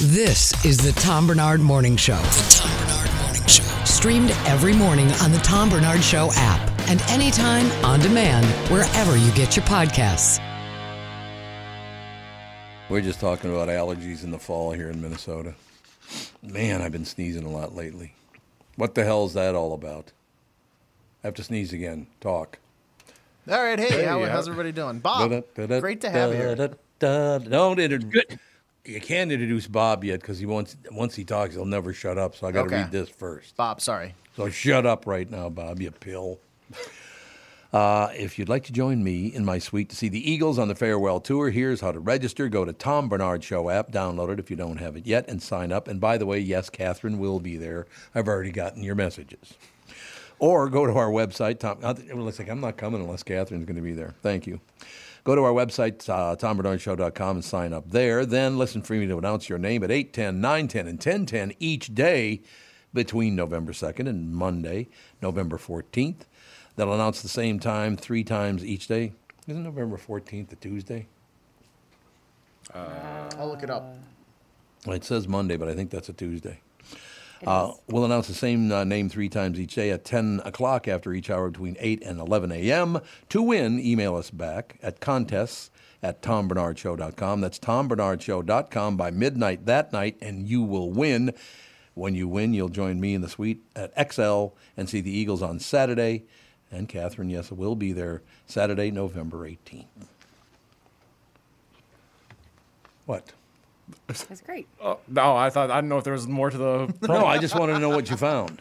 This is the Tom Barnard Morning Show. The Tom Barnard Morning Show. Streamed every morning on the Tom Barnard Show app and anytime on demand wherever you get your podcasts. We're just talking about allergies in the fall here in Minnesota. Man, I've been sneezing a lot lately. What the hell is that all about? I have to sneeze again. Talk. All right, hey, how, you how's everybody doing? Bob, great to have you here. da-da-da. Don't introduce. You can't introduce Bob yet because he wants once he talks, he'll never shut up. So I got to Okay. read this first. Bob, sorry. So shut up right now, Bob, you pill. Uh, if you'd like to join me in my suite to see the Eagles on the farewell tour, here's how to register. Go to Tom Barnard Show app, download it if you don't have it yet, and sign up. And by the way, yes, Catherine will be there. I've already gotten your messages. Or go to our website. Tom, it looks like I'm not coming unless Catherine's going to be there. Thank you. Go to our website, uh, tombarnardshow.com, and sign up there. Then listen for me to announce your name at 8, 10, 9, 10, and 10, 10 each day between November 2nd and Monday, November 14th. They'll announce the same time three times each day. Isn't November 14th a Tuesday? I'll look it up. It says Monday, but I think that's a Tuesday. Uh, we'll announce the same uh, name three times each day at 10 o'clock after each hour between 8 and 11 a.m. To win, email us back at contests at tombarnardshow.com. That's tombarnardshow.com by midnight that night, and you will win. When you win, you'll join me in the suite at Xcel and see the Eagles on Saturday. And Catherine, yes, will be there Saturday, November 18th. What? That's great. Uh, oh, no, I thought I didn't know if there was more to the. No, I just wanted to know what you found.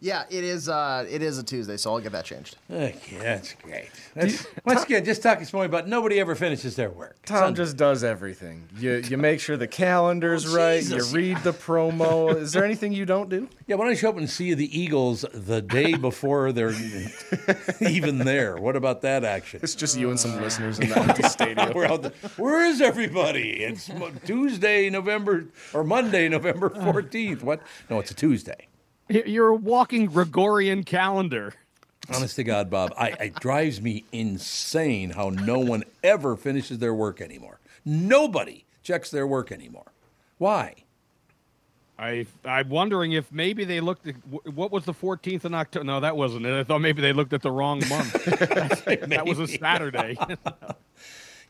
Yeah, it is. Uh, it is a Tuesday, so I'll get that changed. Okay, that's great. That's, once again, just talking small about nobody ever finishes their work. Tom just does everything. You you make sure the calendar's right. Jesus. You read the promo. Is there anything you don't do? Yeah, why don't you show up and see the Eagles the day before they're even there? What about that action? It's just you and some listeners in the empty stadium. We're out there. Where is everybody? It's Tuesday, November, or Monday, November 14th. What? No, it's a Tuesday. You're a walking Gregorian calendar. Honest to God, Bob, I, it drives me insane how no one ever finishes their work anymore. Nobody checks their work anymore. Why? I I'm wondering if maybe they looked at what was the 14th of October. No, that wasn't it. I thought maybe they looked at the wrong month. that was a Saturday.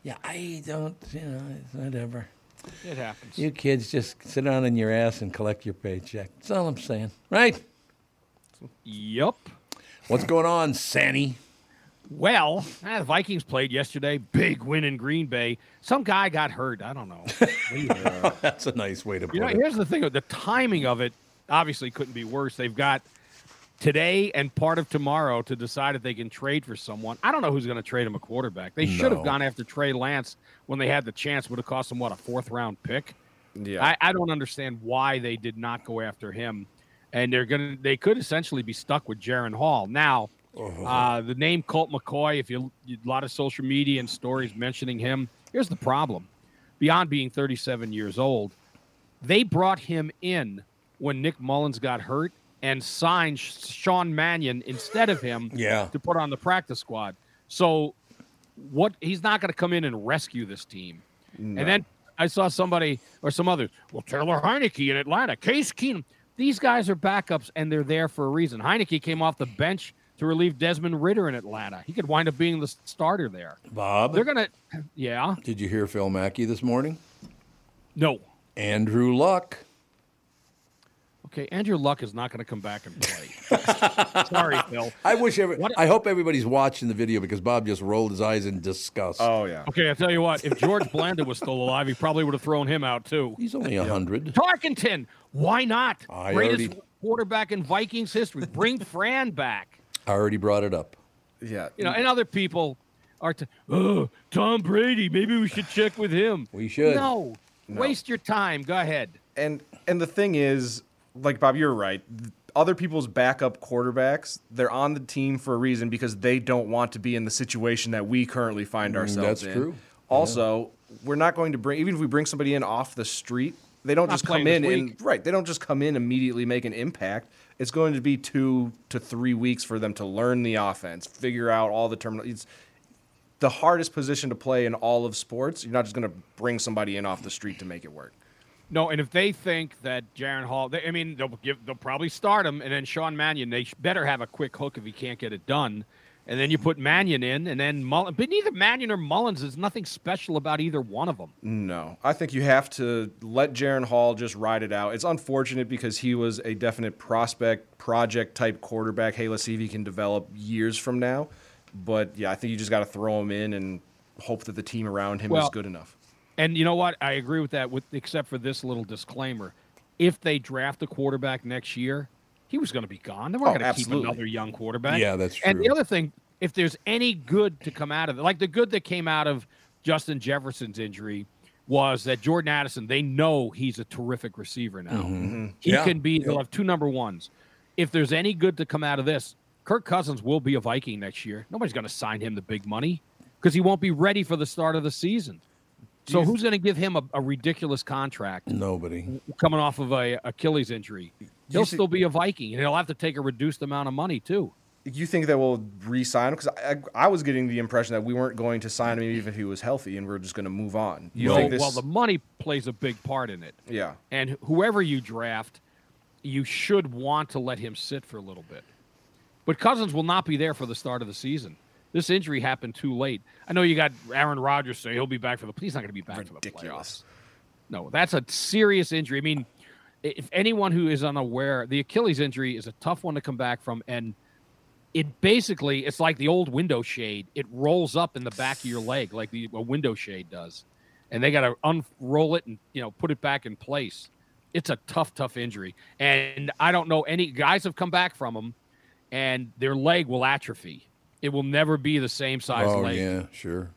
Yeah, I don't, you know, whatever. It happens. You kids just sit down on your ass and collect your paycheck. That's all I'm saying. Right? Yep. What's going on, Sanny? Well, the Vikings played yesterday. Big win in Green Bay. Some guy got hurt. I don't know. That's a nice way to put You know, it. here's the thing: the timing of it obviously couldn't be worse. They've got today and part of tomorrow to decide if they can trade for someone. I don't know who's going to trade him a quarterback. They should No. have gone after Trey Lance when they had the chance. Would have cost them what a fourth round pick. Yeah. I, I don't understand why they did not go after him. And they're gonna they could essentially be stuck with Jaren Hall. Now, uh, the name Colt McCoy, if you a lot of social media and stories mentioning him, here's the problem. Beyond being 37 years old, they brought him in when Nick Mullens got hurt and signed Sh- Sean Mannion instead of him Yeah. to put on the practice squad. So what he's not going to come in and rescue this team. And then I saw somebody or some others. Well, Taylor Heinicke in Atlanta, Case Keenum. These guys are backups and they're there for a reason. Heinicke came off the bench to relieve Desmond Ridder in Atlanta. He could wind up being the starter there. Bob, They're gonna, yeah, did you hear Phil Mackey this morning? no. Andrew Luck. Okay, Andrew Luck is not going to come back and play. Sorry, Phil. I wish every, What- I hope everybody's watching the video because Bob just rolled his eyes in disgust. Oh yeah. Okay, I'll tell you what. If George Blanda was still alive, he probably would have thrown him out too. He's only a hundred. Tarkenton, why not? I Greatest already- quarterback in Vikings history. Bring Fran back. I already brought it up. Yeah. You know, and other people are. T- oh, Tom Brady. Maybe we should check with him. We should. No, waste your time. Go ahead. and and the thing is, like Bob, you're right. Other people's backup quarterbacks, they're on the team for a reason because they don't want to be in the situation that we currently find ourselves Mm, that's in. true. Also, we're not going to bring even if we bring somebody in off the street, they don't Not just come in and right. They don't just come in immediately make an impact. It's going to be two to three weeks for them to learn the offense, figure out all the terminal. It's the hardest position to play in all of sports. You're not just going to bring somebody in off the street to make it work. No, and if they think that Jaren Hall, they, I mean, they'll give, they'll probably start him, and then Sean Mannion, they better have a quick hook if he can't get it done, and then you put Mannion in, and then Mullens. But neither Mannion or Mullens is nothing special about either one of them. No, I think you have to let Jaren Hall just ride it out. It's unfortunate because he was a definite prospect, project type quarterback. Hey, let's see if he can develop years from now. But yeah, I think you just got to throw him in and hope that the team around him is good enough. And you know what? I agree with that, with except for this little disclaimer: if they draft a quarterback next year, he was going to be gone. They weren't Oh, going to keep another young quarterback. Yeah, that's true. And the other thing, if there's any good to come out of it, like the good that came out of Justin Jefferson's injury, was that Jordan Addison. They know he's a terrific receiver now. He Mm-hmm. Yeah, can be. They'll have two number ones. If there's any good to come out of this, Kirk Cousins will be a Viking next year. Nobody's going to sign him the big money because he won't be ready for the start of the season. So who's going to give him a, a ridiculous contract Nobody. coming off of a Achilles injury? He'll see- still be a Viking, and he'll have to take a reduced amount of money too. You think that we'll re-sign him? Because I, I was getting the impression that we weren't going to sign him even if he was healthy, and we are just going to move on. You So, think this? well, the money plays a big part in it, yeah. and whoever you draft, you should want to let him sit for a little bit. But Cousins will not be there for the start of the season. This injury happened too late. I know you got Aaron Rodgers say he'll be back for the. He's not going to be back for the playoffs. No, that's a serious injury. I mean, if anyone who is unaware, the Achilles injury is a tough one to come back from, and it basically it's like the old window shade. It rolls up in the back of your leg like the a window shade does, and they got to unroll it and you know put it back in place. It's a tough, tough injury, and I don't know any guys have come back from them, and their leg will atrophy. It will never be the same size Oh leg. yeah, sure.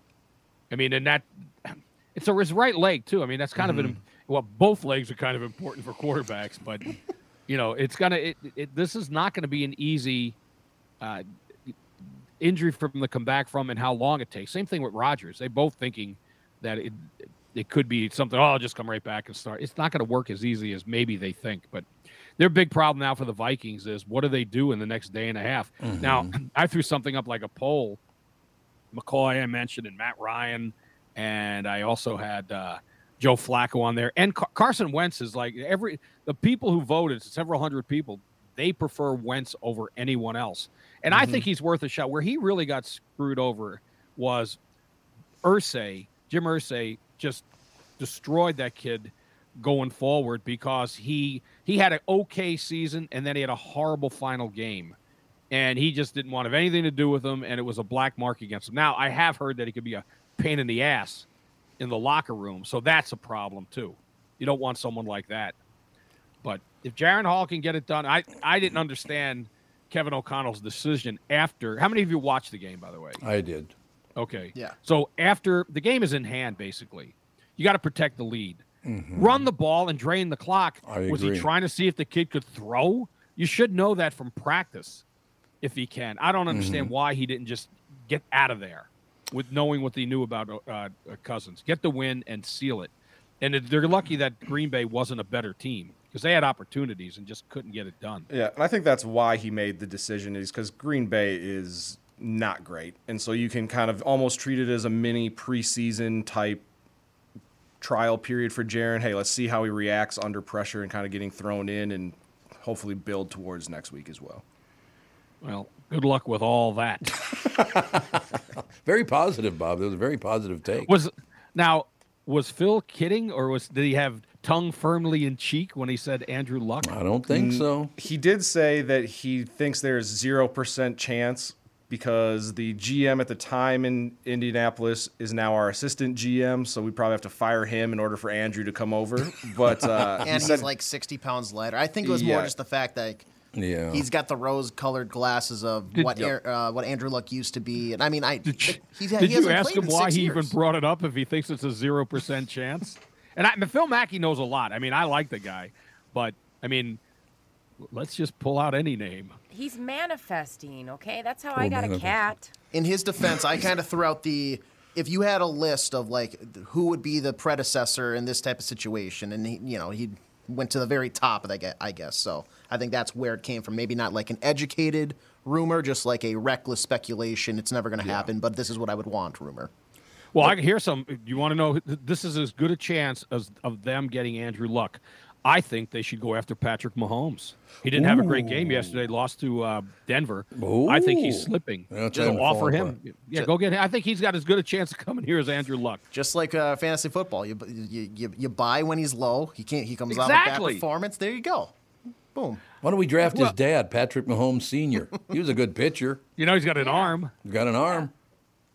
I mean, and that it's a his right leg too. I mean, that's kind of an well, both legs are kind of important for quarterbacks, but you know, it's gonna. It, it, this is not going to be an easy uh, injury from the to come back from, and how long it takes. Same thing with Rogers. They both thinking that it it could be something. Oh, I'll just come right back and start. It's not going to work as easy as maybe they think, but. Their big problem now for the Vikings is what do they do in the next day and a half? Now, I threw something up like a poll McCoy I mentioned and Matt Ryan, and I also had uh, Joe Flacco on there. And Car- Carson Wentz is like every the people who voted, several hundred people, they prefer Wentz over anyone else. And I think he's worth a shot. Where he really got screwed over was Irsay, Jim Irsay, just destroyed that kid going forward because he he had an okay season and then he had a horrible final game and he just didn't want to have anything to do with him, and it was a black mark against him. Now, I have heard that he could be a pain in the ass in the locker room, so that's a problem too. You don't want someone like that. But if Jaren Hall can get it done, I I didn't understand Kevin O'Connell's decision after. How many of you watched the game, by the way? I did. Okay. Yeah. So after the game is in hand, basically, you got to protect the lead. Run the ball and drain the clock. I Was he trying to see if the kid could throw? You should know that from practice, if he can. I don't understand why he didn't just get out of there with knowing what he knew about uh, uh, Cousins. Get the win and seal it. And they're lucky that Green Bay wasn't a better team because they had opportunities and just couldn't get it done. Yeah, and I think that's why he made the decision is because Green Bay is not great, and so you can kind of almost treat it as a mini preseason type trial period for Jaren. Hey, let's see how he reacts under pressure and kind of getting thrown in, and hopefully build towards next week as well. Well, good luck with all that. Very positive, Bob. That was a very positive take. Was now was Phil kidding or was did he have tongue firmly in cheek when he said Andrew Luck? I don't think mm, so. He did say that he thinks there's zero percent chance because the GM at the time in Indianapolis is now our assistant GM, so we probably have to fire him in order for Andrew to come over. But uh, he and said, he's like 60 pounds lighter. I think it was more just the fact that Yeah. he's got the rose-colored glasses of Did- what Ar- uh, what Andrew Luck used to be. And I mean, I Did, you- he's, did he you ask him why he years. even brought it up if he thinks it's a zero percent chance? And I, Phil Mackey knows a lot. I mean, I like the guy, but I mean, let's just pull out any name. He's manifesting, okay? That's how Cool I got a cat. In his defense, I kind of threw out the if you had a list of like who would be the predecessor in this type of situation, and he, you know he went to the very top of that, I guess. So I think that's where it came from. Maybe not like an educated rumor, just like a reckless speculation. It's never going to happen, but this is what I would want rumor. Well, I hear some. You want to know? This is as good a chance as of them getting Andrew Luck. I think they should go after Patrick Mahomes. He didn't have a great game yesterday. Lost to uh, Denver. I think he's slipping. That's so offer falling him. Yeah, go get him. I think he's got as good a chance of coming here as Andrew Luck. Just like uh, fantasy football, you, you you you buy when he's low. He can't. He comes out with bad performance. There you go. Boom. Why don't we draft his dad, Patrick Mahomes Sr.? He was a good pitcher. You know, he's got an arm. He's got an arm.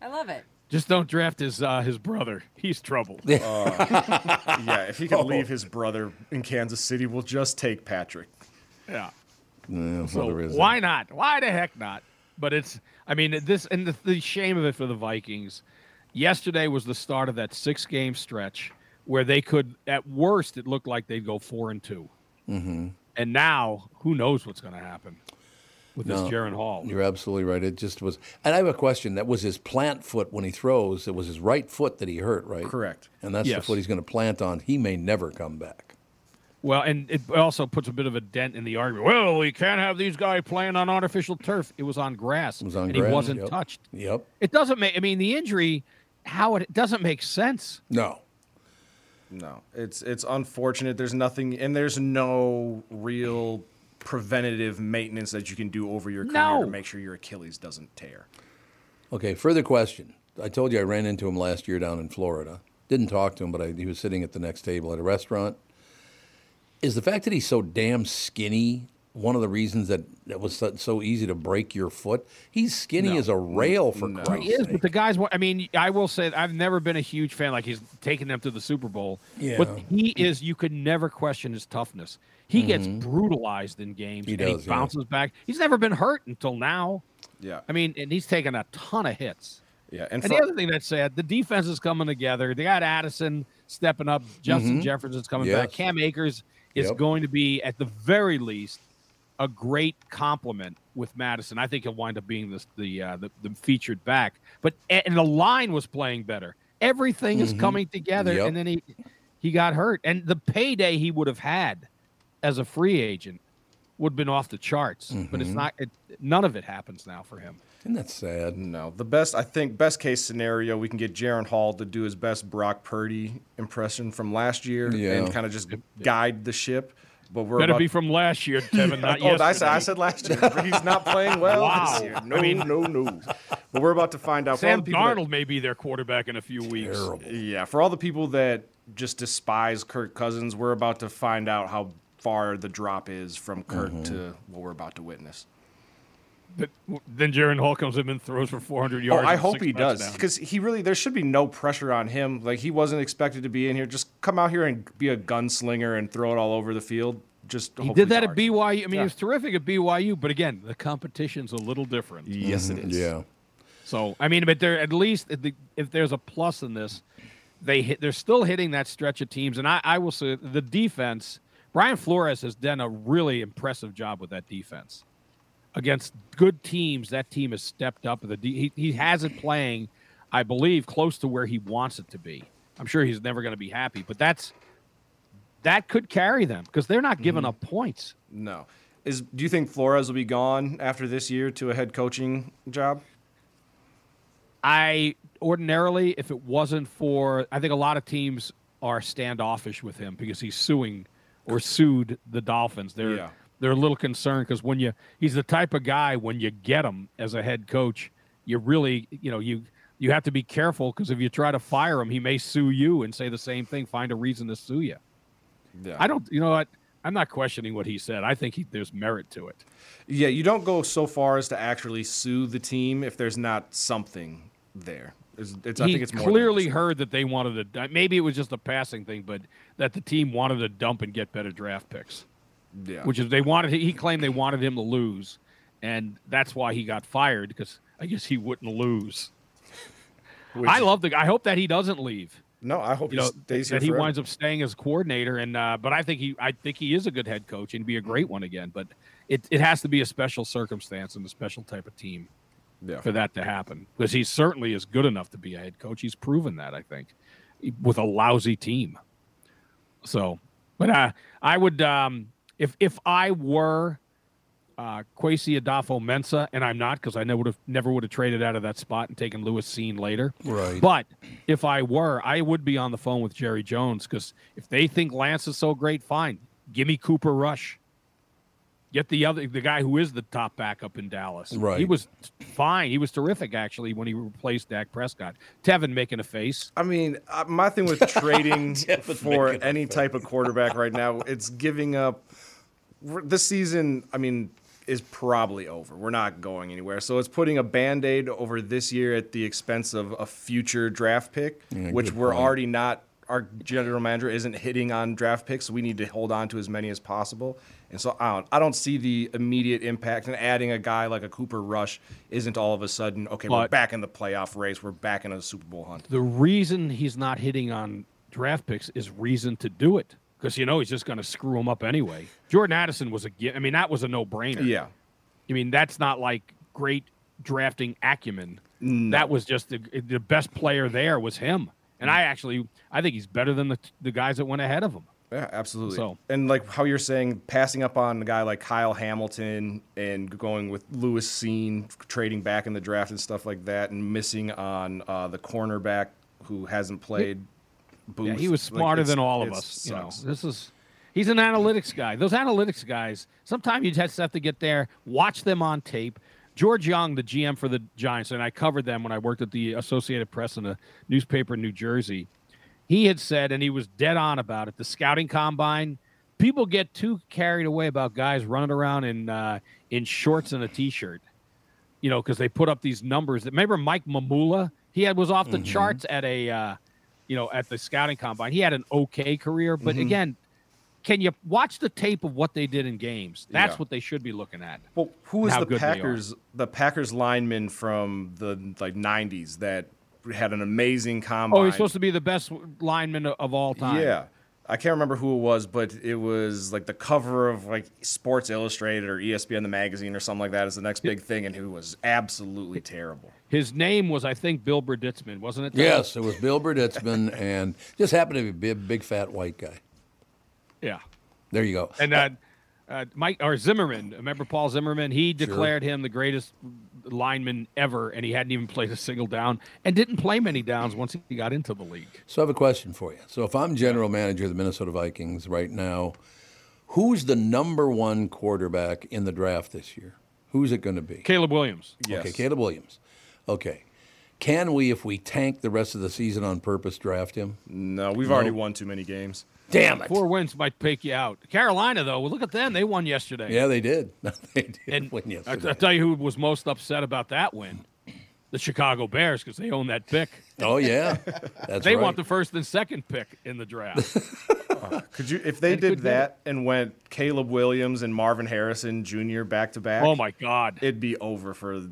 I love it. Just don't draft his uh, his brother. He's trouble. yeah, if he can leave his brother in Kansas City, we'll just take Patrick. Yeah. Yeah, So what there is. why not? Why the heck not? But it's, I mean, this and the, the shame of it for the Vikings. Yesterday was the start of that six game stretch where they could, at worst, it looked like they'd go four and 2 Mm-hmm. And now, who knows what's going to happen with No, this Jaren Hall? You're absolutely right. It just was. And I have a question. That was his plant foot when he throws. It was his right foot that he hurt, right? Correct. And that's the foot he's going to plant on. He may never come back. Well, and it also puts a bit of a dent in the argument. Well, we can't have these guys playing on artificial turf. It was on grass. It was on and grass, he wasn't yep. touched. Yep. It doesn't make. I mean, the injury, how it, it doesn't make sense. No. No, it's it's unfortunate. There's nothing, and there's no real preventative maintenance that you can do over your career No. to make sure your Achilles doesn't tear. Okay. Further question. I told you I ran into him last year down in Florida. Didn't talk to him, but I, he was sitting at the next table at a restaurant. Is the fact that he's so damn skinny one of the reasons that that was so, so easy to break your foot? He's skinny as a rail for Christ's He is, but the guys. I mean, I will say I've never been a huge fan. Like he's taking them to the Super Bowl. Yeah. But he is. You could never question his toughness. He gets brutalized in games. Mm-hmm. He and does, He yeah. bounces back. He's never been hurt until now. Yeah, I mean, and he's taken a ton of hits. yeah, and, And for, the other thing that's sad, the defense is coming together. They got Addison stepping up. Justin Jefferson's coming Mm-hmm. Yes. back. Cam Akers is Yep. going to be, at the very least, a great compliment with Mattison. I think he'll wind up being the the, uh, the, the featured back. But and the line was playing better. Everything is coming together, Mm-hmm. Yep. and then he he got hurt. And the payday he would have had as a free agent would have been off the charts. But Mm-hmm. it's not. It, none of it happens now for him. Isn't that sad? no, the best I think best case scenario we can get Jaren Hall to do his best Brock Purdy impression from last year Yeah. and kind of just guide the ship. But we're Better about, be from last year, Kevin, not oh, I said, I said last year. He's not playing well Wow. this year. No, I mean- no, no. But we're about to find out. For all Sam the people that- Darnold may be their quarterback in a few weeks. Terrible. Yeah, for all the people that just despise Kirk Cousins, we're about to find out how far the drop is from Kirk Mm-hmm. to what we're about to witness. But then Jaren Hall comes in and throws for 400 Oh, yards. I hope he does because he really there should be no pressure on him. Like he wasn't expected to be in here. Just come out here and be a gunslinger and throw it all over the field. Just he hopefully did that at target. BYU. I mean, Yeah. he was terrific at BYU, but again, the competition's a little different. Yes, it mm-hmm. is. Yeah. So I mean, but they're at least if, the, if there's a plus in this, they hit. They're still hitting that stretch of teams, and I, I will say the defense. Brian Flores has done a really impressive job with that defense against good teams. That team has stepped up. The he, he has it playing, I believe, close to where he wants it to be. I'm sure he's never going to be happy, but that's that could carry them because they're not giving mm-hmm. up points. No. Is do you think Flores will be gone after this year to a head coaching job? I ordinarily, if it wasn't for, I think a lot of teams are standoffish with him because he's suing or sued the Dolphins. They're Yeah. They're a little concerned because when you, he's the type of guy when you get him as a head coach, you really, you know, you you have to be careful because if you try to fire him, he may sue you and say the same thing, find a reason to sue you. Yeah. I don't. You know what? I'm not questioning what he said. I think he, there's merit to it. Yeah, you don't go so far as to actually sue the team if there's not something there. It's, it's, I think it's more clearly heard that they wanted to. Maybe it was just a passing thing, but that the team wanted to dump and get better draft picks. Yeah. Which is they wanted. He claimed they wanted him to lose, and that's why he got fired because I guess he wouldn't lose. I love the. I hope that he doesn't leave. no, I hope You he know stays here that he winds up staying as coordinator, and uh, but I think he. I think he is a good head coach and be a great one again. But it it has to be a special circumstance and a special type of team Yeah. for that to happen because he certainly is good enough to be a head coach. He's proven that I think with a lousy team. So, but uh, I would um, if if I were uh, Kwesi Adofo-Mensah, and I'm not because I never would have never would have traded out of that spot and taken Lewis Cine later. Right. But if I were, I would be on the phone with Jerry Jones because if they think Lance is so great, fine, give me Cooper Rush. Get the other the guy who is the top backup in Dallas. Right. He was fine. He was terrific actually when he replaced Dak Prescott. Tevin making a face. I mean, uh, my thing with trading for making a any type of quarterback right now, it's giving up. We're- This season, I mean, is probably over. We're not going anywhere. So it's putting a band aid over this year at the expense of a future draft pick, which we're point. already not. Our general manager isn't hitting on draft picks. So we need to hold on to as many as possible. And so I don't, I don't see the immediate impact. And adding a guy like a Cooper Rush isn't all of a sudden okay. we're back in the playoff race. We're back in a Super Bowl hunt. The reason he's not hitting on draft picks is reason to do it because you know he's just going to screw him up anyway. Jordan Addison was a. I mean, that was a no brainer. Yeah. I mean, that's not like great drafting acumen. That was just the, the best player there was him. And I actually, I think he's better than the, the guys that went ahead of him. Yeah, absolutely. So- and like how you're saying, passing up on a guy like Kyle Hamilton and going with Lewis Cine, trading back in the draft and stuff like that, and missing on uh, the cornerback who hasn't played. Booth. Yeah, he was smarter it's- than all of it us. You know, this is he's an analytics guy. Those analytics guys, sometimes you just have to get there, watch them on tape. George Young, the GM for the Giants, and I covered them when I worked at the Associated Press in a newspaper in New Jersey. He had said, and he was dead on about it. The scouting combine, people get too carried away about guys running around in uh, in shorts and a t-shirt you know, because they put up these numbers. Remember Mike Mamula? He had was off the charts at a, uh, you know, at the scouting combine. He had an okay career, but mm-hmm. again, can you watch the tape of what they did in games? That's Yeah. what they should be looking at. Well, who was the good they are. Packers? The Packers lineman from the like '90s that had an amazing combine. Oh, he's supposed to be the best lineman of all time. Yeah. I can't remember who it was, but it was like the cover of like Sports Illustrated or ESPN the magazine or something like that is the next big thing, and who was absolutely terrible. His name was, I think, Bill Berditzman, wasn't it? Tom? Yes, it was Bill Berditzman, and just happened to be a big, big fat white guy. Yeah. There you go. And uh, uh, Mike or Zimmerman, remember Paul Zimmerman? He declared him the greatest lineman ever, and he hadn't even played a single down and didn't play many downs once he got into the league. So I have a question for you. So if I'm general manager of the Minnesota Vikings right now, who's the number one quarterback in the draft this year? Who's it going to be? Caleb Williams. Yes. Okay, Caleb Williams. Okay. Can we, if we tank the rest of the season on purpose, draft him? No, we've already won too many games. Damn it. Four wins might pick you out. Carolina, though, well, look at them. They won yesterday. Yeah, they did. they did And win I, yesterday. will tell you who was most upset about that win. The Chicago Bears, because they own that pick. oh, yeah. That's They right. want the first and second pick in the draft. Uh, could you, if they And did that and went Caleb Williams and Marvin Harrison Jr. back to back? oh my God! It'd be over for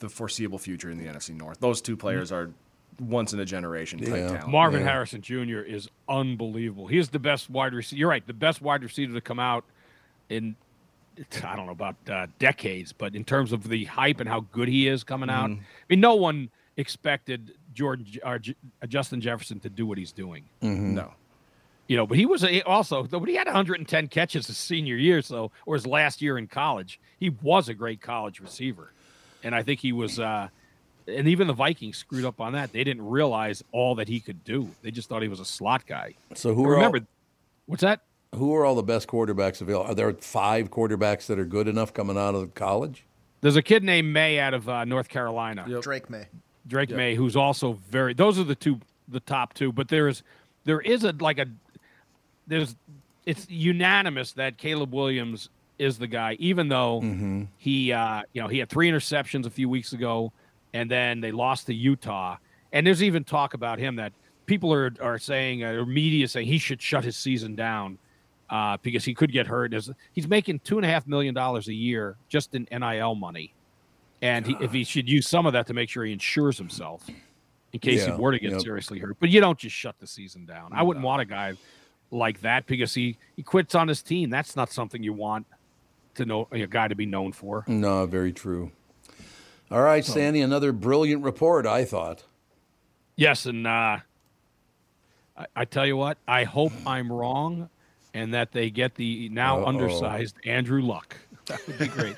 the foreseeable future in the NFC North. Those two players are once in a generation type Yeah. talent. Marvin Yeah. Harrison Jr. is unbelievable. He is the best wide receiver. You're right, the best wide receiver to come out in I don't know about uh, decades, but in terms of the hype and how good he is coming out, Mm-hmm. I mean, no one expected Jordan or uh, Justin Jefferson to do what he's doing. No. You know, but he was a, also, but he had 110 catches his senior year, so or his last year in college. He was a great college receiver, and I think he was. Uh, and even the Vikings screwed up on that. They didn't realize all that he could do. They just thought he was a slot guy. So who are, remember, all, what's that? who are all the best quarterbacks available? Are there five quarterbacks that are good enough coming out of college? There's a kid named Maye out of uh, North Carolina, Drake Maye. Drake Maye, who's also very. Those are the two, the top two. But there's, there is a like a, there's it's unanimous that Caleb Williams is the guy, even though Mm-hmm. he, uh, you know, he had three interceptions a few weeks ago, and then they lost to Utah. And there's even talk about him that people are are saying, uh, or media saying he should shut his season down uh, because he could get hurt. He's making two and a half million dollars a year just in NIL money, and he, if he should use some of that to make sure he insures himself in case Yeah, he were to get yep. seriously hurt. But you don't just shut the season down. I wouldn't want a guy like that because he he quits on his team. That's not something you want to know a guy to be known for. No, very true. All right, Sandy, another brilliant report, I thought. Yes, and uh, I, I tell you what, I hope I'm wrong, and that they get the now Uh-oh. undersized Andrew Luck. That would be great.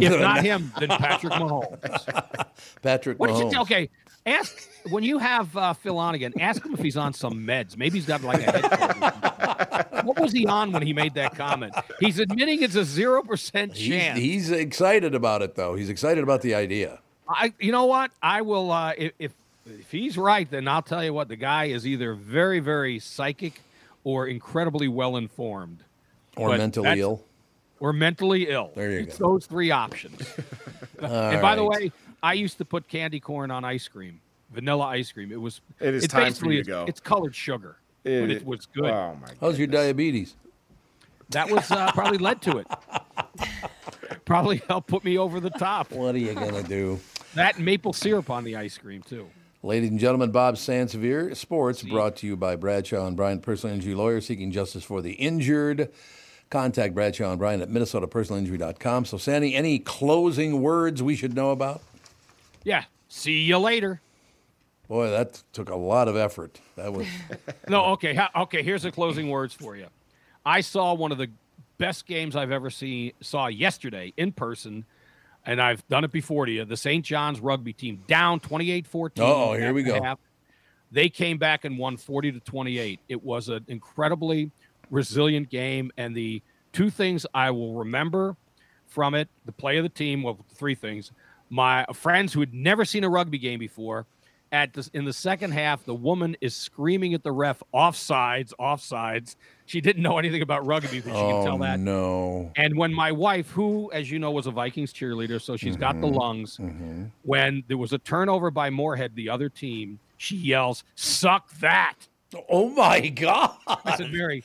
if not him, then Patrick Mahomes. Patrick What did Mahomes. you? Okay, ask when you have uh, Phil on again. Ask him if he's on some meds. Maybe he's got like a head cold. Or something. What was he on when he made that comment? He's admitting it's a zero percent chance. he's excited about it, though. He's excited about the idea. I, you know what? I will. Uh, if, if if he's right, then I'll tell you what. The guy is either very, very psychic, or incredibly well informed, Or But mentally ill. or mentally ill. There you it's go. those three options. and by the way, I used to put candy corn on ice cream, vanilla ice cream. It was. It is it time for you to go. It's colored sugar, but it was good. Oh my! How's your diabetes? That was uh, probably led to it. probably helped put me over the top. What are you going to do? That maple syrup on the ice cream too. Ladies and gentlemen, Bob Sansevere, Sports, brought to you by Bradshaw and Bryant, personal injury lawyer seeking justice for the injured. Contact Bradshaw and Bryant at minnesotapersonalinjury.com. So, Sandy, any closing words we should know about? Yeah. See you later. Boy, that took a lot of effort. That was No, okay, okay. Here's the closing words for you. I saw one of the best games I've ever seen. Saw yesterday in person, and I've done it before to you. The St. John's rugby team down 28-14. Uh-oh, here we go. half. They came back and won 40 to 28. It was an incredibly resilient game, and the two things I will remember from it: the play of the team. Well, three things. My friends who had never seen a rugby game before. At the, in the second half, the woman is screaming at the ref, offsides, offsides. She didn't know anything about rugby, but she oh can tell that. no. And when my wife, who, as you know, was a Vikings cheerleader, so she's got the Mm-hmm. lungs, when there was a turnover by Moorhead, the other team, she yells, "Suck that!" Oh my God. I said, "Mary,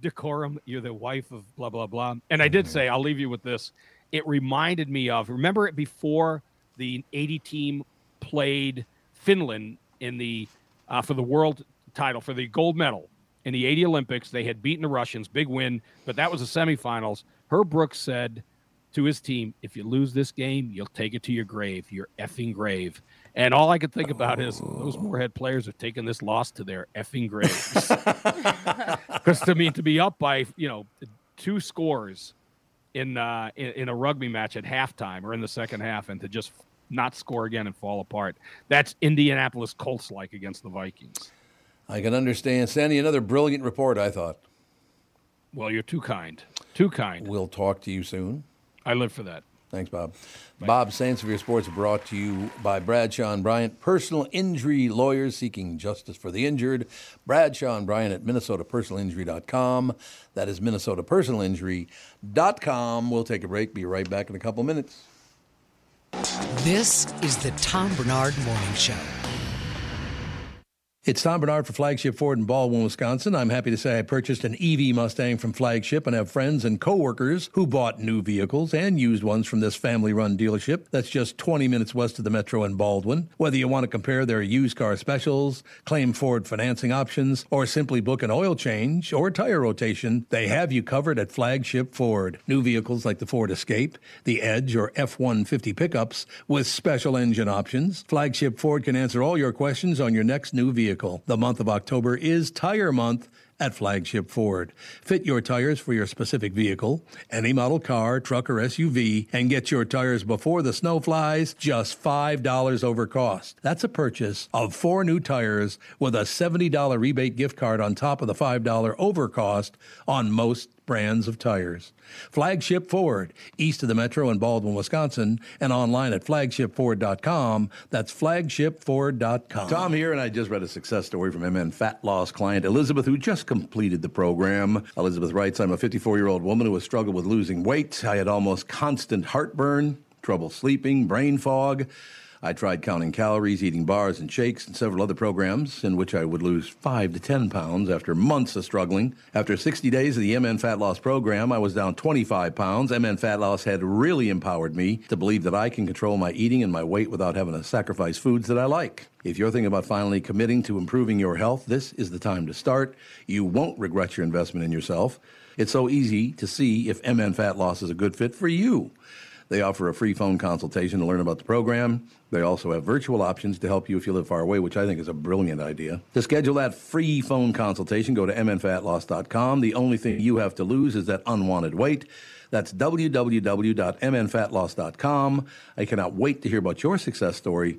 decorum. You're the wife of blah blah blah." And I did Mm-hmm. say, "I'll leave you with this." It reminded me of remember it before the 80 team played Finland in the uh, for the world title for the gold medal in the 80 Olympics. They had beaten the Russians, big win, but that was the semifinals. Herb Brooks said to his team, "If you lose this game, you'll take it to your grave, your effing grave." And all I could think about is those Moorhead players have taken this loss to their effing graves. Because to me, to be up by you know two scores in, uh, in in a rugby match at halftime or in the second half, and to just not score again and fall apart, that's Indianapolis Colts like against the Vikings. I can understand. Sandy, another brilliant report, I thought. Well, you're too kind, too kind. We'll talk to you soon. I live for that. Thanks, Bob. Bob Sansevere Sports brought to you by Bradshaw and Bryant, personal injury lawyers seeking justice for the injured. Bradshaw and Bryant at minnesotapersonalinjury.com. That is minnesotapersonalinjury.com. We'll take a break. Be right back in a couple minutes. This is the Tom Barnard Morning Show. It's Tom Barnard for Flagship Ford in Baldwin, Wisconsin. I'm happy to say I purchased an EV Mustang from Flagship and have friends and coworkers who bought new vehicles and used ones from this family-run dealership that's just 20 minutes west of the metro in Baldwin. Whether you want to compare their used car specials, claim Ford financing options, or simply book an oil change or tire rotation, they have you covered at Flagship Ford. New vehicles like the Ford Escape, the Edge, or F-150 pickups with special engine options. Flagship Ford can answer all your questions on your next new vehicle. The month of October is Tire Month at Flagship Ford. Fit your tires for your specific vehicle, any model car, truck, or SUV, and get your tires before the snow flies just $5 over cost. That's a purchase of four new tires with a $70 rebate gift card on top of the $5 over cost on most brands of tires. Flagship Ford, east of the metro in Baldwin, Wisconsin, and online at flagshipford.com. That's flagshipford.com. Tom here, and I just read a success story from MN fat loss client Elizabeth, who just completed the program. Elizabeth writes, I'm a 54 year old woman who has struggled with losing weight. I had almost constant heartburn, trouble sleeping, brain fog. I tried counting calories, eating bars and shakes, and several other programs in which I would lose 5 to 10 pounds after months of struggling. After 60 days of the MN Fat Loss program, I was down 25 pounds. MN Fat Loss had really empowered me to believe that I can control my eating and my weight without having to sacrifice foods that I like. If you're thinking about finally committing to improving your health, this is the time to start. You won't regret your investment in yourself. It's so easy to see if MN Fat Loss is a good fit for you. They offer a free phone consultation to learn about the program. They also have virtual options to help you if you live far away, which I think is a brilliant idea. To schedule that free phone consultation, go to mnfatloss.com. The only thing you have to lose is that unwanted weight. That's www.mnfatloss.com. I cannot wait to hear about your success story,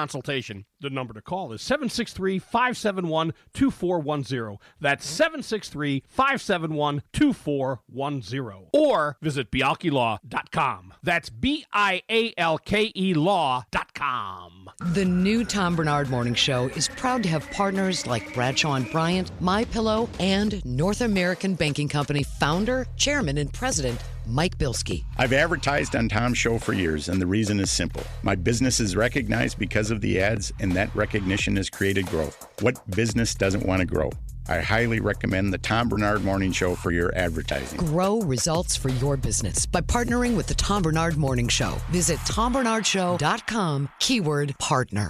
consultation. The number to call is 763 571 2410. That's 763 571 2410. Or visit bialkelaw.com. That's B I A L K E law.com. The new Tom Barnard Morning Show is proud to have partners like Bradshaw and Bryant, My Pillow, and North American Banking Company founder, chairman, and president Mike Bilski. I've advertised on Tom's show for years, and the reason is simple. My business is recognized because of the ads, and that recognition has created growth. What business doesn't want to grow? I highly recommend the Tom Barnard Morning Show for your advertising. Grow results for your business by partnering with the Tom Barnard Morning Show. Visit tombarnardshow.com, keyword partner.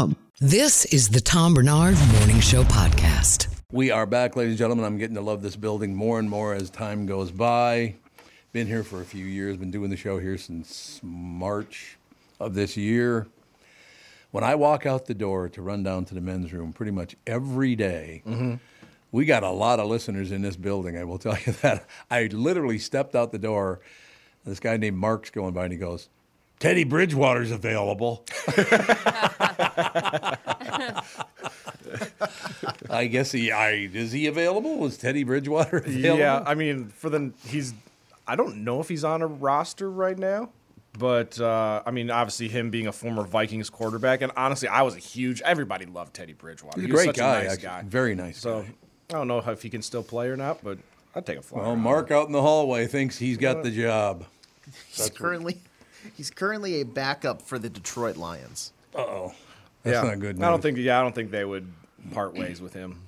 This is the Tom Barnard Morning Show podcast. We are back, ladies and gentlemen. I'm getting to love this building more and more as time goes by. Been here for a few years, been doing the show here since March of this year. When I walk out the door to run down to the men's room pretty much every day, mm-hmm. we got a lot of listeners in this building, I will tell you that. I literally stepped out the door, this guy named Mark's going by, and he goes, Teddy Bridgewater's available. I guess he I, is he available? Is Teddy Bridgewater available? Yeah, I mean, for the he's I don't know if he's on a roster right now, but uh, I mean, obviously him being a former Vikings quarterback, and honestly, I was a huge. Everybody loved Teddy Bridgewater. He's a He was great such guy, nice actually. guy, Very nice So guy. I don't know if he can still play or not, but I'd take a flyer. Well, Mark out in the hallway thinks he's got the job. He's currently he's currently a backup for the Detroit Lions. Uh oh. That's yeah. not good news. I don't think. Yeah, I don't think they would part ways with him.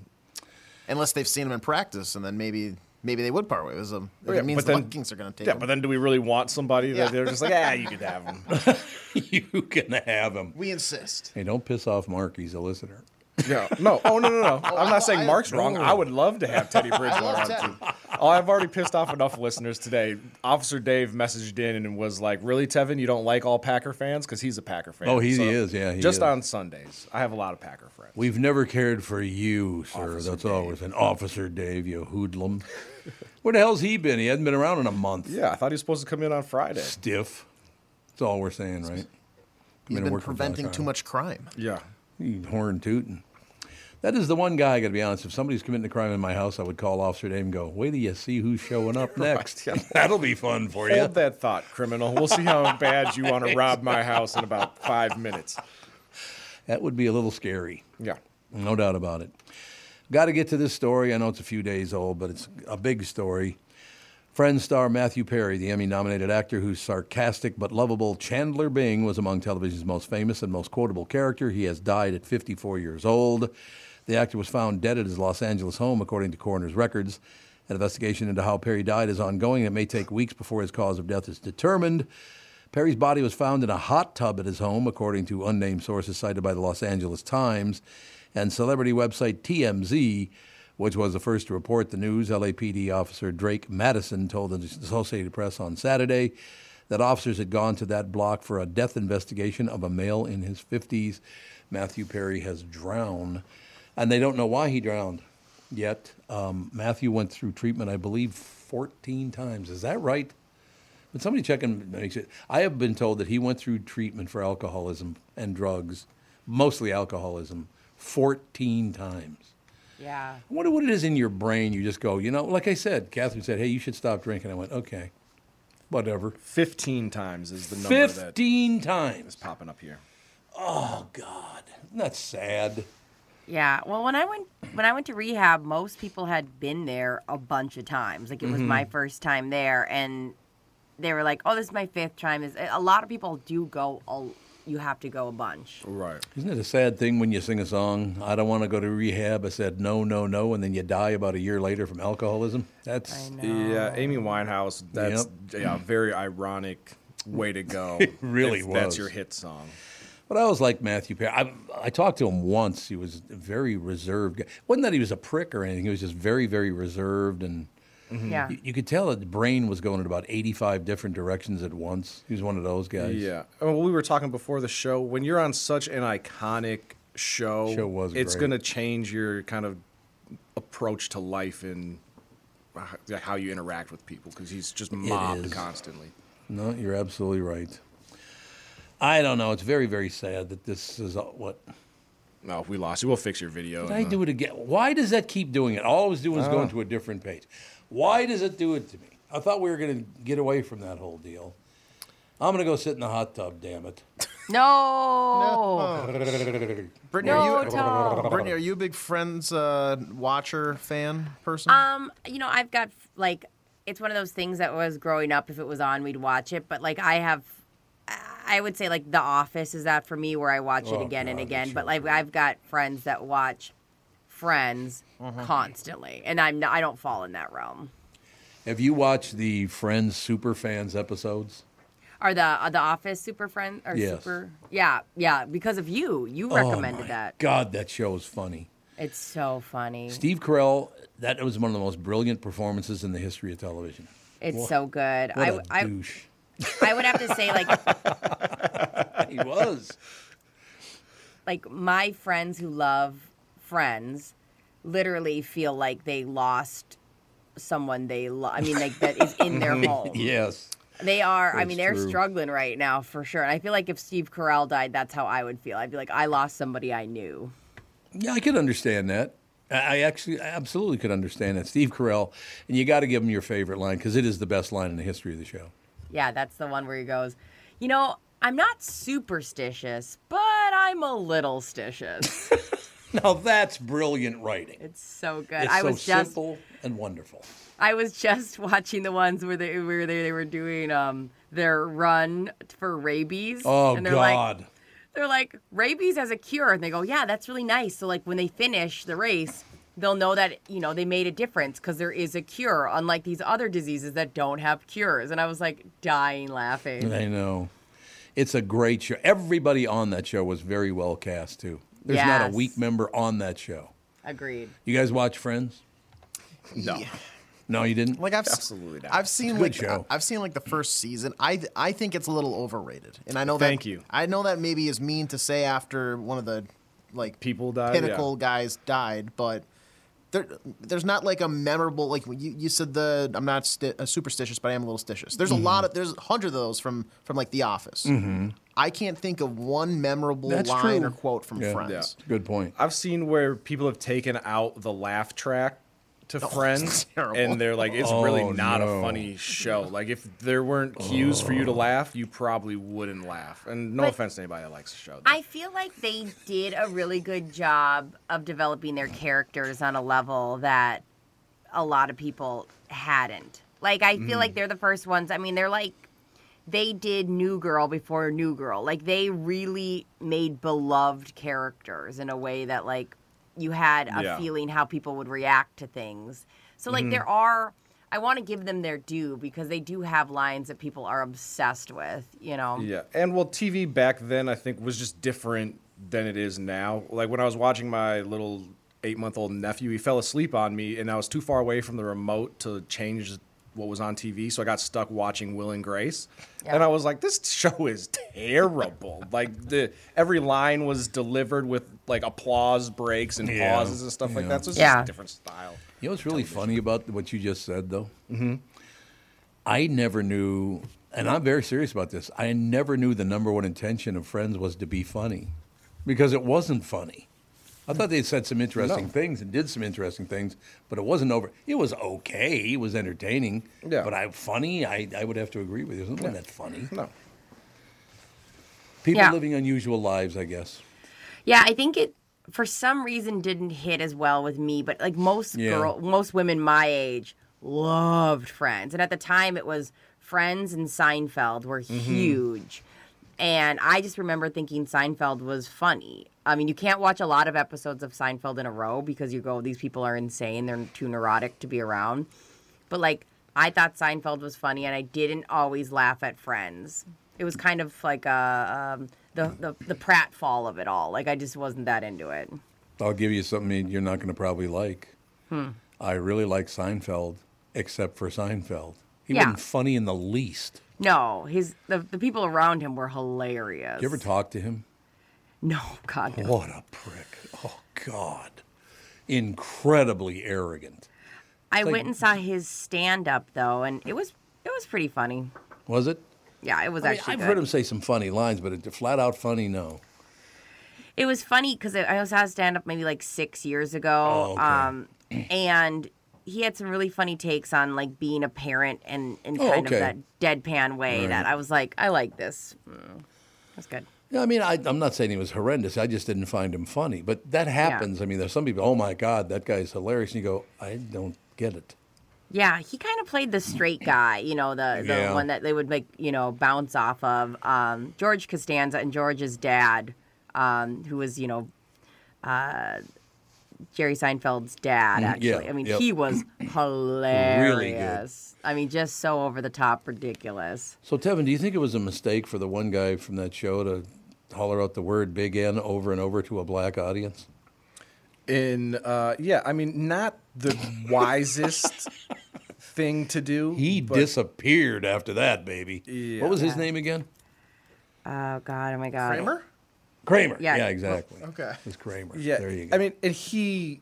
Unless they've seen him in practice, and then maybe maybe they would part ways with him. Yeah, It means but the then- Vikings are going to take Yeah, him. but then do we really want somebody Yeah. that they're just like, ah, you could have him? you can have him. we insist. Hey, don't piss off Mark. He's a listener. Yeah. No. Oh no no no. Oh, I'm I- not saying I- Mark's wrong. I would love to have Teddy Bridgewater on too. Oh, I've already pissed off enough listeners today. Officer Dave messaged in and was like, "Really, Tevin, you don't like all Packer fans because he's a Packer fan." Oh, he is, yeah, he just is. on Sundays, I have a lot of Packer friends. We've never cared for you, sir. Officer That's Dave. always an Officer Dave, you hoodlum. Where the hell's he been? He hasn't been around in a month. Yeah, I thought he was supposed to come in on Friday. Stiff. That's all we're saying, right? He's in and been preventing too much crime. Yeah. He horn tooting. That is the one guy. I got to be honest. If somebody's committing a crime in my house, I would call Officer Dave and go, "Wait till you see who's showing up next. That'll be fun for you." Hold that thought, criminal. We'll see how bad you want to rob my house in about five minutes. That would be a little scary. Yeah. No doubt about it. Got to get to this story. I know it's a few days old, but it's a big story. Friends star Matthew Perry, the Emmy nominated actor whose sarcastic but lovable Chandler Bing was among television's most famous and most quotable character, he has died at 54 years old. The actor was found dead at his Los Angeles home, according to coroner's records. An investigation into how Perry died is ongoing. It may take weeks before his cause of death is determined. Perry's body was found in a hot tub at his home, according to unnamed sources cited by the Los Angeles Times and celebrity website TMZ, which was the first to report the news. LAPD officer Drake Madison told the Associated Press on Saturday that officers had gone to that block for a death investigation of a male in his 50s. Matthew Perry has drowned, and they don't know why he drowned yet. Um, Matthew went through treatment, I believe, 14 times. Is that right? But somebody check and make sure. I have been told that he went through treatment for alcoholism and drugs, mostly alcoholism, 14 times. Yeah. I wonder what it is in your brain. You just go, you know, like I said, Catherine said, hey, you should stop drinking. I went, okay, whatever. 15 times is the number that 15 times. is popping up here. Oh, God. Isn't sad? Yeah. Well, when I went when I went to rehab, most people had been there a bunch of times. Like it was Mm-hmm. my first time there, and they were like, "Oh, this is my fifth time." Is a lot of people do go. A, you have to go a bunch. Right. Isn't it a sad thing when you sing a song, I don't want to go to rehab? I said, no, no, no. And then you die about a year later from alcoholism? That's. Yeah, Amy Winehouse. That's yeah, very ironic way to go. It really if That's your hit song. But I was like Matthew Perry. I, I talked to him once. He was a very reserved. Guy. wasn't that he was a prick or anything. He was just very, very reserved, and mm-hmm. Yeah. you, you could tell that the brain was going in about eighty-five different directions at once. He was one of those guys. Yeah. Oh, well, we were talking before the show. When you're on such an iconic show, Show was it's going to change your kind of approach to life and how you interact with people because he's just mobbed constantly. No, you're absolutely right. I don't know. It's very, very sad that this is uh, what. No, if we lost you. We'll fix your video. Did I and, uh, do it again? Why does that keep doing it? All I was doing was going to a different page. Why does it do it to me? I thought we were going to get away from that whole deal. I'm going to go sit in the hot tub, damn it. No. Brittany, No, are you, Tom. Brittany, are you a big Friends uh, watcher fan person? Um, you know, I've got like it's one of those things that was growing up. If it was on, we'd watch it. But like I have, I would say like The Office is that for me, where I watch it Oh, again and again. But like. I've got friends that watch Friends mm-hmm. constantly, and I'm not, I don't fall in that realm. Have you watched the Friends Super Fans episodes? Are the are the Office super friend or Yes. super? Yeah, yeah. Because of you, you oh, recommended oh that. God, that show is funny. It's so funny. Steve Carell, that was one of the most brilliant performances in the history of television. It's so good. What I, a I, douche. I would have to say like he was. like my friends who love Friends literally feel like they lost someone they love. I mean, like that is in their home. Yes. They are. I mean, they're true. struggling right now for sure. And I feel like if Steve Carell died, that's how I would feel. I'd be like, I lost somebody I knew. Yeah, I could understand that. I I actually I absolutely could understand that. Steve Carell, and you got to give him your favorite line because it is the best line in the history of the show. Yeah, that's the one where he goes, you know, I'm not superstitious, but I'm a little stitious. Now that's brilliant writing. it's so good. It's I so was just simple and wonderful. I was just watching the ones where they where they, they were doing um their run for rabies. Oh and they're Like, God. they're like rabies as a cure, and they go, yeah, that's really nice. So like when they finish the race, they'll know that you know they made a difference because there is a cure, unlike these other diseases that don't have cures. And I was like dying laughing. I know. It's a great show. Everybody on that show was very well cast too. There's not a weak member on that show. Agreed. You guys watch Friends? No. No, you didn't. Like I've Absolutely not. I've seen good like show. I've seen like the first season. I I think it's a little overrated, and I know that. Thank you. I know that maybe is mean to say after one of the like People died, pinnacle guys died, but there there's not like a memorable like you you said the I'm not sti- uh, superstitious, but I am a little stitious. There's Mm-hmm. a lot of there's a hundred of those from from like The Office. I can't think of one memorable That's line true. or quote from Yeah. Friends. Good point. I've seen where people have taken out the laugh track to oh, Friends, and they're like, it's Oh, really not no. a funny show. Like, if there weren't cues for you to oh. laugh, you probably wouldn't laugh. And no But- offense to anybody that likes the show. I feel like they did a really good job of developing their characters on a level that a lot of people hadn't. Like I feel like mm. they're the first ones. I mean, they're like they did New Girl before New Girl. Like they really made beloved characters in a way that like you had a Yeah. feeling how people would react to things. So like mm-hmm. there are I want to give them their due because they do have lines that people are obsessed with, you know. Yeah, and well, TV back then I think was just different than it is now. Like when I was watching my little eight-month-old nephew, he fell asleep on me, and I was too far away from the remote to change what was on TV, so I got stuck watching Will and Grace, and I was like, "This show is terrible." like the every line was delivered with like applause breaks and Yeah, pauses and stuff like that. So it's Yeah. just a different style. You know what's really funny about what you just said, though? Mm-hmm. I never knew, and I'm very serious about this. I never knew the number one intention of Friends was to be funny, because it wasn't funny. I thought they said some interesting No. things and did some interesting things, but it wasn't over. It was okay. It was entertaining. Yeah. But I funny. I, I would have to agree with you. It wasn't that funny. No. People Yeah. living unusual lives, I guess. Yeah, I think it for some reason didn't hit as well with me, but like most Yeah. girl, most women my age loved Friends, and at the time it was Friends and Seinfeld were Mm-hmm. huge, and I just remember thinking Seinfeld was funny. I mean, you can't watch a lot of episodes of Seinfeld in a row because you go, these people are insane, they're too neurotic to be around. But like, I thought Seinfeld was funny, and I didn't always laugh at Friends. It was kind of like a um, the, the the pratfall of it all. Like I just wasn't that into it. I'll give you something you're not going to probably like. Hmm. I really like Seinfeld, except for Seinfeld. He Yeah. wasn't funny in the least. No, his the, the people around him were hilarious. You ever talk to him? No, God, no. What a prick. Oh, God. Incredibly arrogant. I like- went and saw his stand up though, and it was it was pretty funny. Was it? Yeah, it was I mean, actually. I've good. heard him say some funny lines, but it, flat out funny, no. It was funny because I was saw stand up maybe like six years ago. Oh, okay. Um, and he had some really funny takes on like being a parent and in Oh, kind okay. of that deadpan way that I was like, I like this. Mm, that's good. Yeah, I mean, I, I'm not saying he was horrendous. I just didn't find him funny. But that happens. I mean, there's some people, oh my God, that guy's hilarious. And you go, I don't get it. Yeah, he kind of played the straight guy, you know, the the Yeah. one that they would like, you know, bounce off of. Um, George Costanza and George's dad, um, who was, you know, uh, Jerry Seinfeld's dad. Mm, Actually, yeah, I mean, yep. he was hilarious. Really I mean, just so over the top, ridiculous. So, Tevin, do you think it was a mistake for the one guy from that show to holler out the word big N over and over to a black audience? In uh, yeah, I mean, not the wisest thing to do. He but disappeared after that, baby. What was his name again? Oh God! Oh my God! Kramer? Kramer. Yeah. Yeah, exactly. Okay. It was Kramer. Yeah, There you go. I mean, and he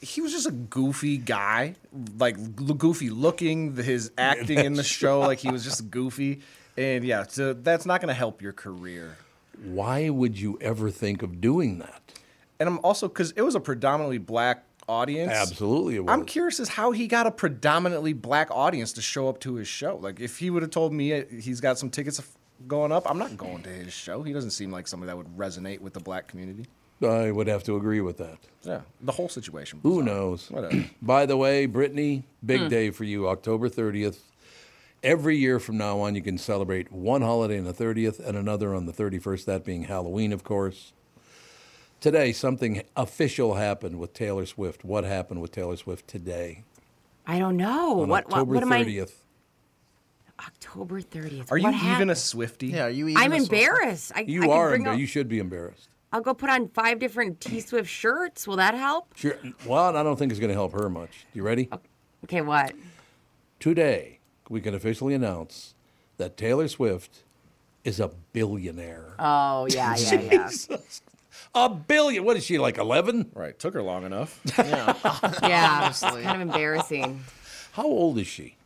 he was just a goofy guy, like l- goofy looking. the- His acting in the show, like he was just goofy, and yeah, so that's not going to help your career. why would you ever think of doing that? And I'm also because it was a predominantly black audience. Absolutely, it was. I'm curious as how he got a predominantly black audience to show up to his show. Like if he would have told me uh, he's got some tickets going up, I'm not going to his show. He doesn't seem like somebody that would resonate with the black community. I would have to agree with that. Yeah, the whole situation. Who bizarre. knows? Whatever. By the way, Brittany, big Hmm. day for you, October 30th. Every year from now on, you can celebrate one holiday on the 30th and another on the 31st, that being Halloween, of course. Today, something official happened with Taylor Swift. What happened with Taylor Swift today? I don't know On what. What, October what am I? 30th. October thirtieth. Are you what even hap- a Swifty? Yeah, are you even I'm a embarrassed. I, You I are, bring embar- you should be embarrassed. I'll go put on five different T Swift shirts. Will that help? Sure. Well, I don't think it's going to help her much. You ready? Okay, what? Today, we can officially announce that Taylor Swift is a billionaire. Oh yeah, yeah, yeah. A billion. What is she like? Eleven? Right. Took her long enough. yeah, it's Honestly. kind of embarrassing. How old is she?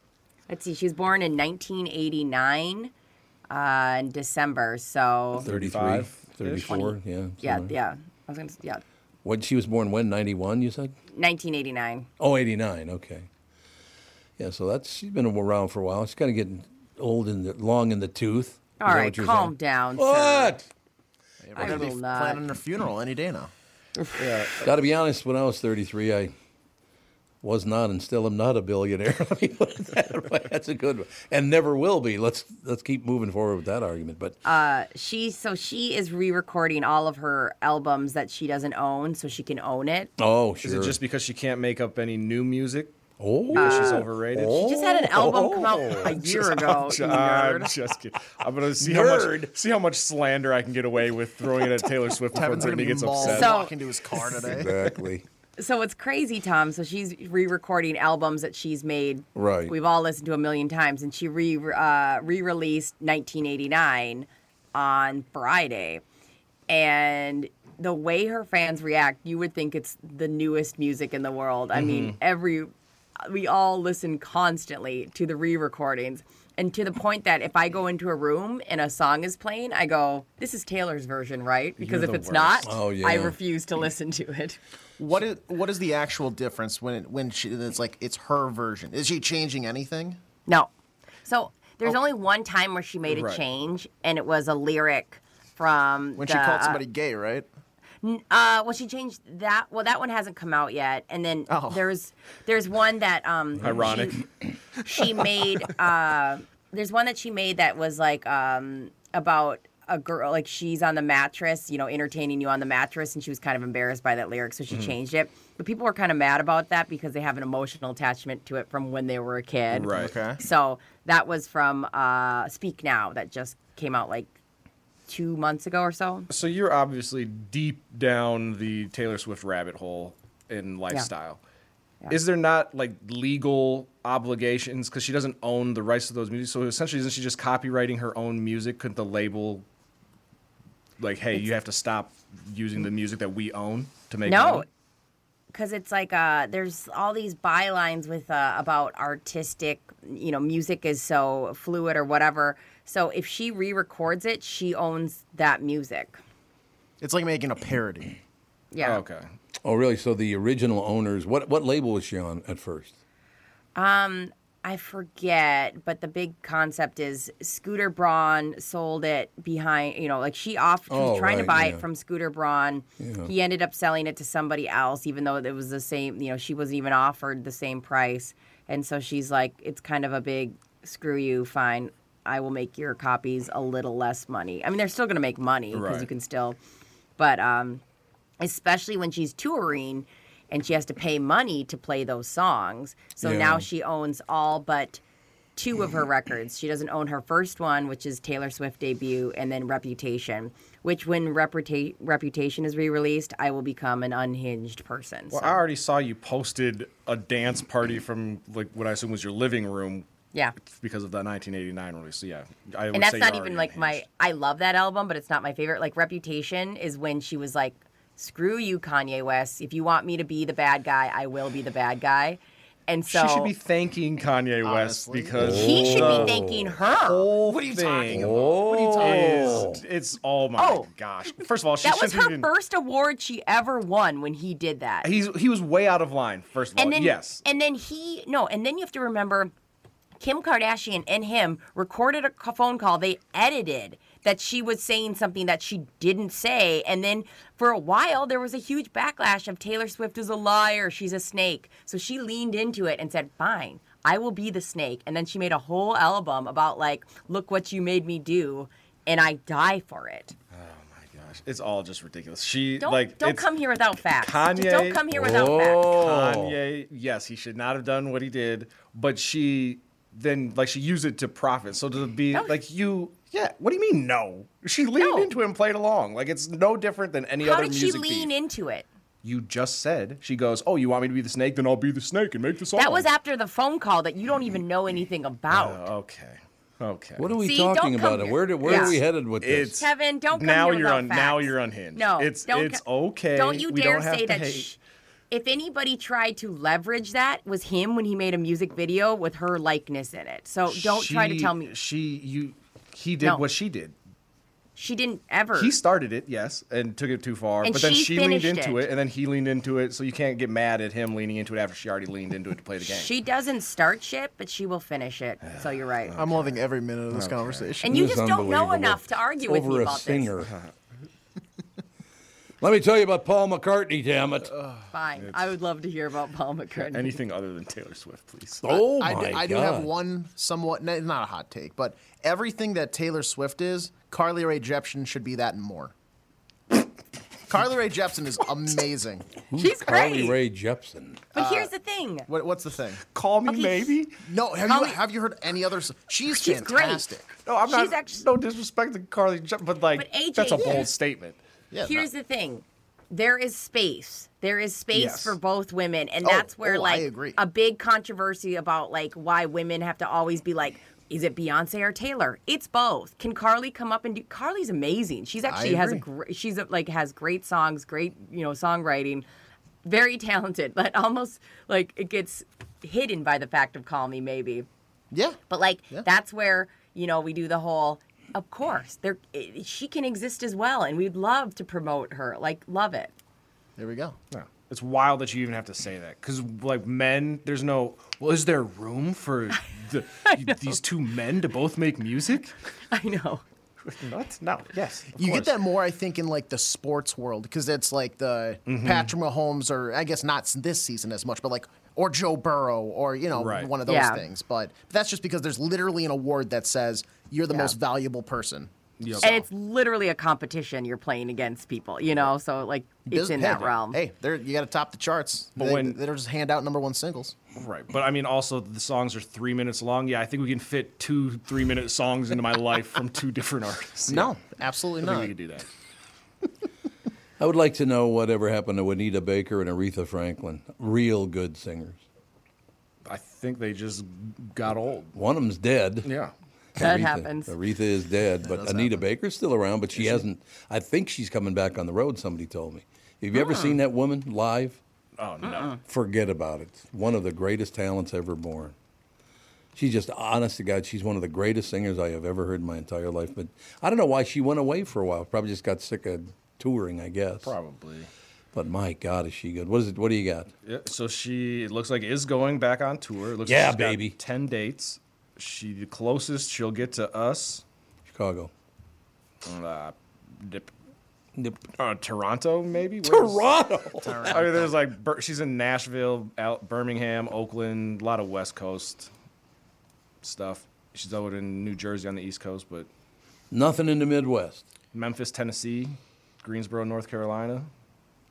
Let's see. She was born in 1989, uh, in December. So 33, 34, yeah. yeah, somewhere. yeah. I was gonna yeah, When she was born when? 91, you said? 1989. Oh, 89, okay. Yeah, so that's, she's been around for a while. She's kind of getting old and long in the tooth. Is All that right, what calm saying? down. sir. What? We're I gonna be not. planning her funeral any day now. yeah. Got to be honest, when I was 33, I was not and still am not a billionaire. Let me put it that way. That's a good one. And never will be. Let's let's keep moving forward with that argument. But Uh, she so she is re-recording all of her albums that she doesn't own, so she can own it. oh, sure. Is it just because she can't make up any new music? oh, Because she's overrated? She just had an album come out a year ago. I'm, you I'm just kidding. I'm gonna see how much see how much slander I can get away with throwing it at Taylor Swift before Kevin's gonna be gets upset. So- walking to his car today. exactly. So it's crazy, Tom. So she's re-recording albums that she's made. Right. We've all listened to a million times, and she re uh, re-released 1989 on Friday, and the way her fans react, you would think it's the newest music in the world. I mean, every we all listen constantly to the re-recordings. And to the point that if I go into a room and a song is playing, I go, "This is Taylor's version, right?" Because You're if it's not, Oh, yeah. I refuse to listen to it. What is what is the actual difference when it, when she it's like it's her version? Is she changing anything? No. So there's only one time where she made a Right. change, and it was a lyric from When the, she called uh, somebody gay, right? Uh, well, she changed that. Well, that one hasn't come out yet. And then Oh. there's there's one that um Ironic. She, she made uh there's one that she made that was like um about a girl like she's on the mattress, you know, entertaining you on the mattress, and she was kind of embarrassed by that lyric, so she changed it. But people were kind of mad about that because they have an emotional attachment to it from when they were a kid. Right. Okay. So that was from uh, Speak Now that just came out like two months ago or so. So you're obviously deep down the Taylor Swift rabbit hole in lifestyle. Is there not like legal obligations because she doesn't own the rights to those music? So essentially, isn't she just copyrighting her own music? Couldn't the label like, hey, you have to stop using the music that we own to make No, money? because it's like uh, there's all these bylines with uh, about artistic, you know, music is so fluid or whatever. So if she re-records it, she owns that music. It's like making a parody. Yeah. Okay. Oh, really? So the original owners, what what label was she on at first? I forget, but the big concept is Scooter Braun sold it behind, you know, like she off, she was Oh, trying to buy yeah. it from Scooter Braun. Yeah. He ended up selling it to somebody else, even though it was the same, you know, she wasn't even offered the same price. And so she's like, it's kind of a big screw you, fine. I will make your copies a little less money. I mean, they're still going to make money because you can still, but um, especially when she's touring and she has to pay money to play those songs. So Yeah. now she owns all but two of her records. She doesn't own her first one, which is Taylor Swift debut, and then Reputation, which when Reputa- Reputation is re-released, I will become an unhinged person. Well, so, I already saw you posted a dance party from like what I assume was your living room yeah. because of that 1989 release. So yeah, I would And that's not even like my. I love that album, but it's not my favorite. Like Reputation is when she was like, "Screw you, Kanye West. If you want me to be the bad guy, I will be the bad guy." And so she should be thanking Kanye West Honestly. because he should be thanking her. whole What are you thing talking about? What are you talking about? is it's oh my Oh. gosh. First of all, she That was her even. first award she ever won when he did that. He's he was way out of line. First of all, and then yes. and then he no, and then you have to remember Kim Kardashian and him recorded a phone call. They edited that she was saying something that she didn't say, and then for a while there was a huge backlash of Taylor Swift is a liar, she's a snake. So she leaned into it and said, "Fine, I will be the snake." And then she made a whole album about like, "Look what you made me do." And I die for it. Oh my gosh, it's all just ridiculous. She Don't like don't it's come here without facts. Just Kanye- don't come here without facts. Oh. Kanye. Yes, he should not have done what he did, but she then like she used it to profit. So to be No. like you, yeah. What do you mean no? She leaned No. into it and played along. Like it's no different than any other. How other did she music lean beef. into it? You just said she goes, "Oh, you want me to be the snake? Then I'll be the snake and make the song." That was after the phone call that you don't even know anything about. Oh, okay, okay. What are we See, talking about? here. Where, do, where Yeah. are we headed with this? It's Kevin, don't come now here you're on. un, now you're unhinged. No, it's don't it's co- okay. Don't you dare don't say that. hate. Shh. If anybody tried to leverage that, was him when he made a music video with her likeness in it. So don't try to tell me. she you He did No. what she did. She didn't ever. He started it, yes, and took it too far. And but then she she leaned into it. it. and then he leaned into it. So you can't get mad at him leaning into it after she already leaned into it to play the game. She doesn't start shit, but she will finish it. So you're right. I'm loving every minute of this conversation. And you This just don't know enough to argue Over with me about a about singer. Let me tell you about Paul McCartney, damn it. this. Fine. I would love to hear about Paul McCartney. Anything other than Taylor Swift, please. oh, I, my do, I do have one somewhat, not a hot take, but everything that Taylor Swift is, Carly Rae Jepsen should be that and more. Carly Rae Jepsen is amazing. She's Carly great. Rae Jepsen. But uh, here's the thing. What, what's the thing? Call me Okay. maybe. No, have Carly- you have you heard any other? s- She's, She's great. fantastic. No, I'm She's not. actu- no disrespect to Carly, Je- but like But AJ that's a bold is- statement. Yeah, Here's the thing. There is space. There is space Yes. for both women, and Oh, that's where oh, like a big controversy about like why women have to always be like, is it Beyonce or Taylor? It's both. Can Carly come up and do? Carly's amazing. She's actually has a great. She's a, like has great songs, great you know songwriting, very talented. But almost like it gets hidden by the fact of Call Me Maybe. yeah. But like Yeah. that's where you know we do the whole. Of course, there she can exist as well, and we'd love to promote her. Like love it. There we go. Yeah. It's wild that you even have to say that because, like, men, there's no. Well, is there room for the, these two men to both make music? I know. What? No. Yes. You course. get that more, I think, in like the sports world because it's like the Mm-hmm. Patrick Mahomes, or I guess not this season as much, but like or Joe Burrow, or you know Right. one of those Yeah. things. But that's just because there's literally an award that says you're the Yeah. most valuable person. Yep. And it's literally a competition. You're playing against people, you know. So like it's Biz- in hey, that realm. Hey, they're, you got to top the charts. But they, when- they don't just hand out number one singles. Right. But I mean, also, the songs are three minutes long. Yeah, I think we can fit two three minute songs into my life from two different artists. Yeah. No, absolutely I think not. we could do that. I would like to know whatever happened to Anita Baker and Aretha Franklin. Real good singers. I think they just got old. One of them's dead. Yeah. that Aretha- happens. Aretha is dead, but Anita Baker's still around, but she hasn't. I think she's coming back on the road. Somebody told me. Have you ever seen that woman live? Oh no. Uh-uh. Forget about it. One of the greatest talents ever born. She's just honest to God. She's one of the greatest singers I have ever heard in my entire life. But I don't know why she went away for a while. Probably just got sick of touring, I guess. Probably. But my God, is she good? What is it? What do you got? Yeah, so she it looks like is going back on tour. It looks Yeah, like she's got baby. Ten dates. She the closest she'll get to us. Chicago. Uh, dip, Nip. uh, Toronto, maybe. Where's- Toronto. I mean, there's like she's in Nashville, out Birmingham, Oakland, a lot of West Coast stuff. She's over in New Jersey on the East Coast, but Nothing in the Midwest. Memphis, Tennessee, Greensboro, North Carolina.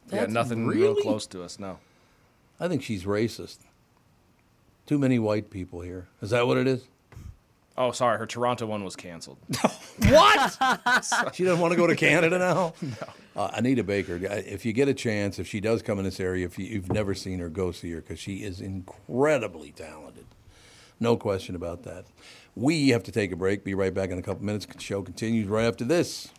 yeah, That's nothing real close to us. No. I think she's racist. Too many white people here. Is that what it is? Oh, sorry, her Toronto one was canceled. What? she doesn't want to go to Canada now. no. Uh, Anita Baker. If you get a chance, if she does come in this area, if you, you've never seen her, go see her because she is incredibly talented. No question about that. We have to take a break. Be right back in a couple minutes. The show continues right after this.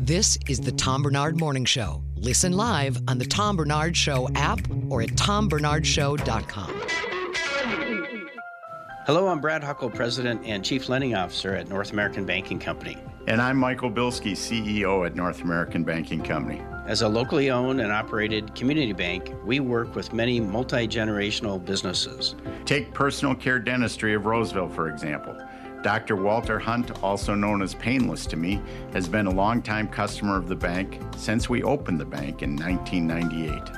This is the Tom Barnard Morning Show. Listen live on the Tom Barnard Show app or at tombarnardshow.com. Hello, I'm Brad Huckle, President and Chief Lending Officer at North American Banking Company. And I'm Michael Bilski, CEO at North American Banking Company. As a locally owned and operated community bank, we work with many multi generational businesses. Take personal care dentistry of Roseville, for example. Dr. Walter Hunt, also known as Painless to me, has been a longtime customer of the bank since we opened the bank in 1998.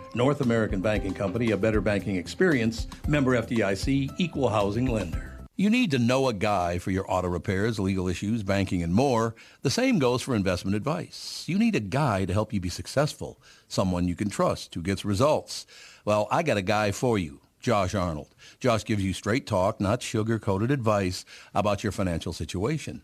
North American Banking Company, a better banking experience, member FDIC, equal housing lender. You need to know a guy for your auto repairs, legal issues, banking, and more. The same goes for investment advice. You need a guy to help you be successful, someone you can trust who gets results. Well, I got a guy for you. Josh Arnold. Josh gives you straight talk, not sugar-coated advice about your financial situation.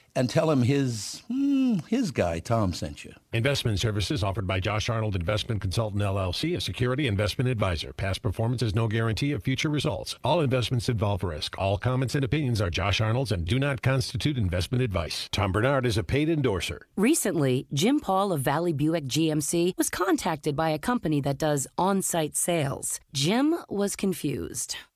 and tell him his hmm, his guy Tom sent you. Investment services offered by Josh Arnold Investment Consultant LLC, a security investment advisor. Past performance is no guarantee of future results. All investments involve risk. All comments and opinions are Josh Arnold's and do not constitute investment advice. Tom Barnard is a paid endorser. Recently, Jim Paul of Valley Buick GMC was contacted by a company that does on site sales. Jim was confused.